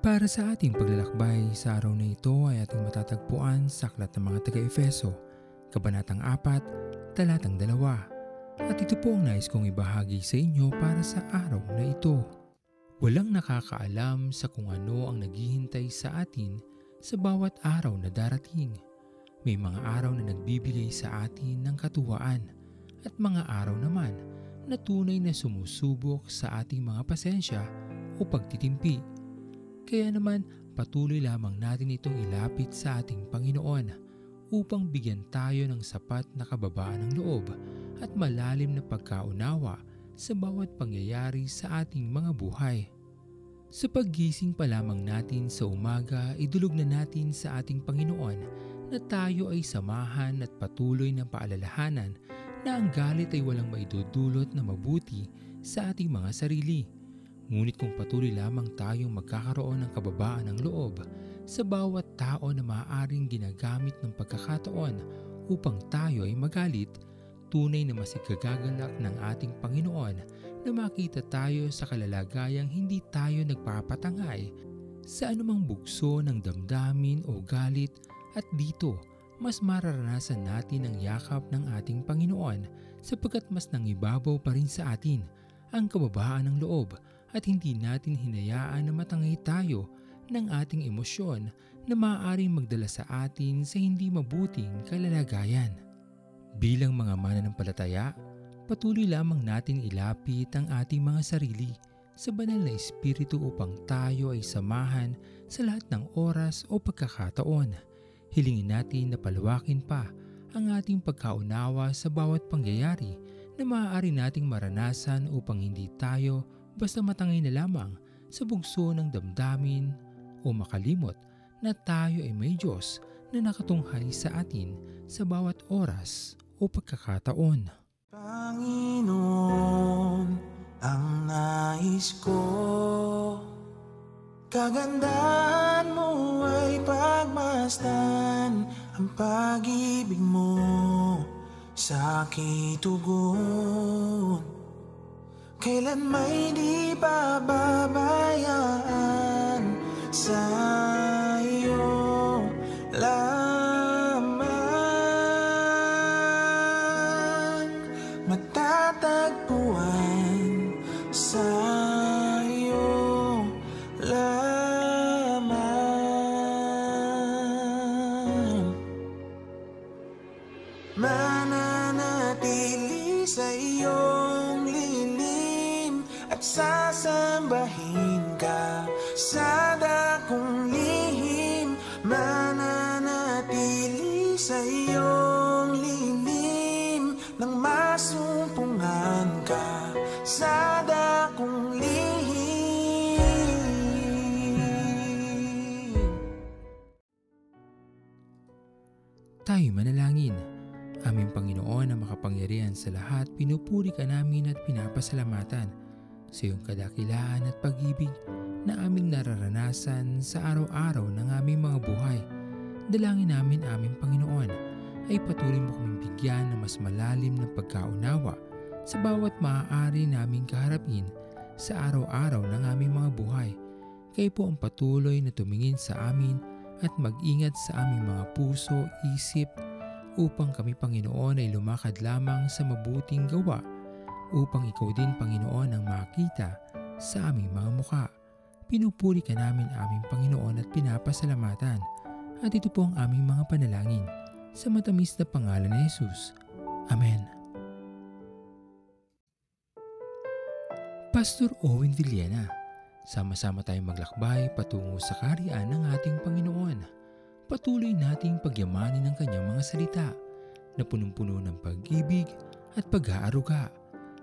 Para sa ating paglalakbay sa araw na ito ay ating matatagpuan sa Aklat ng mga taga-Efeso, Kabanatang 4, Talatang 2. At ito po ang nais kong ibahagi sa inyo para sa araw na ito. Walang nakakaalam sa kung ano ang naghihintay sa atin sa bawat araw na darating. May mga araw na nagbibigay sa atin ng katuwaan at mga araw naman na tunay na sumusubok sa ating mga pasensya o pagtitimpi. Kaya naman patuloy lamang natin itong ilapit sa ating Panginoon upang bigyan tayo ng sapat na kababaan ng loob at malalim na pagkaunawa sa bawat pangyayari sa ating mga buhay. Sa paggising pa lamang natin sa umaga, idulog na natin sa ating Panginoon na tayo ay samahan at patuloy na paalalahanan na ang galit ay walang maidudulot na mabuti sa ating mga sarili. Ngunit kung patuloy lamang tayong magkakaroon ng kababaan ng loob sa bawat tao na maaaring ginagamit ng pagkakataon upang tayo ay magalit, tunay na masigagagalak ng ating Panginoon na makita tayo sa kalalagayang hindi tayo nagpapatangay sa anumang bugso ng damdamin o galit at dito mas mararanasan natin ang yakap ng ating Panginoon sapagkat mas nangibabaw pa rin sa atin ang kababaan ng loob at hindi natin hinayaan na matangay tayo ng ating emosyon na maaaring magdala sa atin sa hindi mabuting kalalagayan. Bilang mga mananampalataya, patuloy lamang natin ilapit ang ating mga sarili sa banal na espiritu upang tayo ay samahan sa lahat ng oras o pagkakataon. Hilingin natin na palawakin pa ang ating pagkaunawa sa bawat pangyayari na maaari nating maranasan upang hindi tayo basta matangay na lamang sa bugso ng damdamin o makalimot na tayo ay may Diyos na nakatunghay sa atin sa bawat oras o pagkakataon. Panginoon, ang nais ko Kagandahan mo ay pagmasdan Ang pag-ibig mo sa aking tugon Kailan may di pababayaan sa iyo lamang? Matatagpuan sa iyo lamang? Mananatili sa lilim At sasambahin ka sa dakong lihim. Mananatili sa iyong lilim. Nang masumpungan ka sa dakong lihim. Tayo manalangin. Aming Panginoon na makapangyarihan sa lahat, pinupuri ka namin at pinapasalamatan sa iyong kadakilaan at pag-ibig na aming nararanasan sa araw-araw ng aming mga buhay. Dalangin namin aming Panginoon ay patuloy mo kaming bigyan ng mas malalim na pagkaunawa sa bawat maaari naming kaharapin sa araw-araw ng aming mga buhay. Kayo po ang patuloy na tumingin sa amin at mag-ingat sa aming mga puso, isip, upang kami Panginoon ay lumakad lamang sa mabuting gawa upang ikaw din Panginoon ang makita sa aming mga muka. Pinupuri ka namin aming Panginoon at pinapasalamatan at ito po ang aming mga panalangin sa matamis na pangalan ni Jesus. Amen. Pastor Owen Villena, sama-sama tayong maglakbay patungo sa kariyan ng ating Panginoon patuloy nating pagyamanin ang kanyang mga salita na punong-puno ng pag-ibig at pag-aaruga.